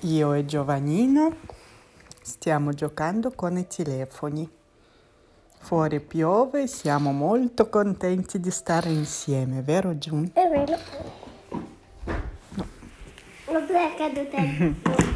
Io e Giovannino stiamo giocando con i telefoni. Fuori piove, siamo molto contenti di stare insieme, vero Giun? È vero. No. Non è caduta.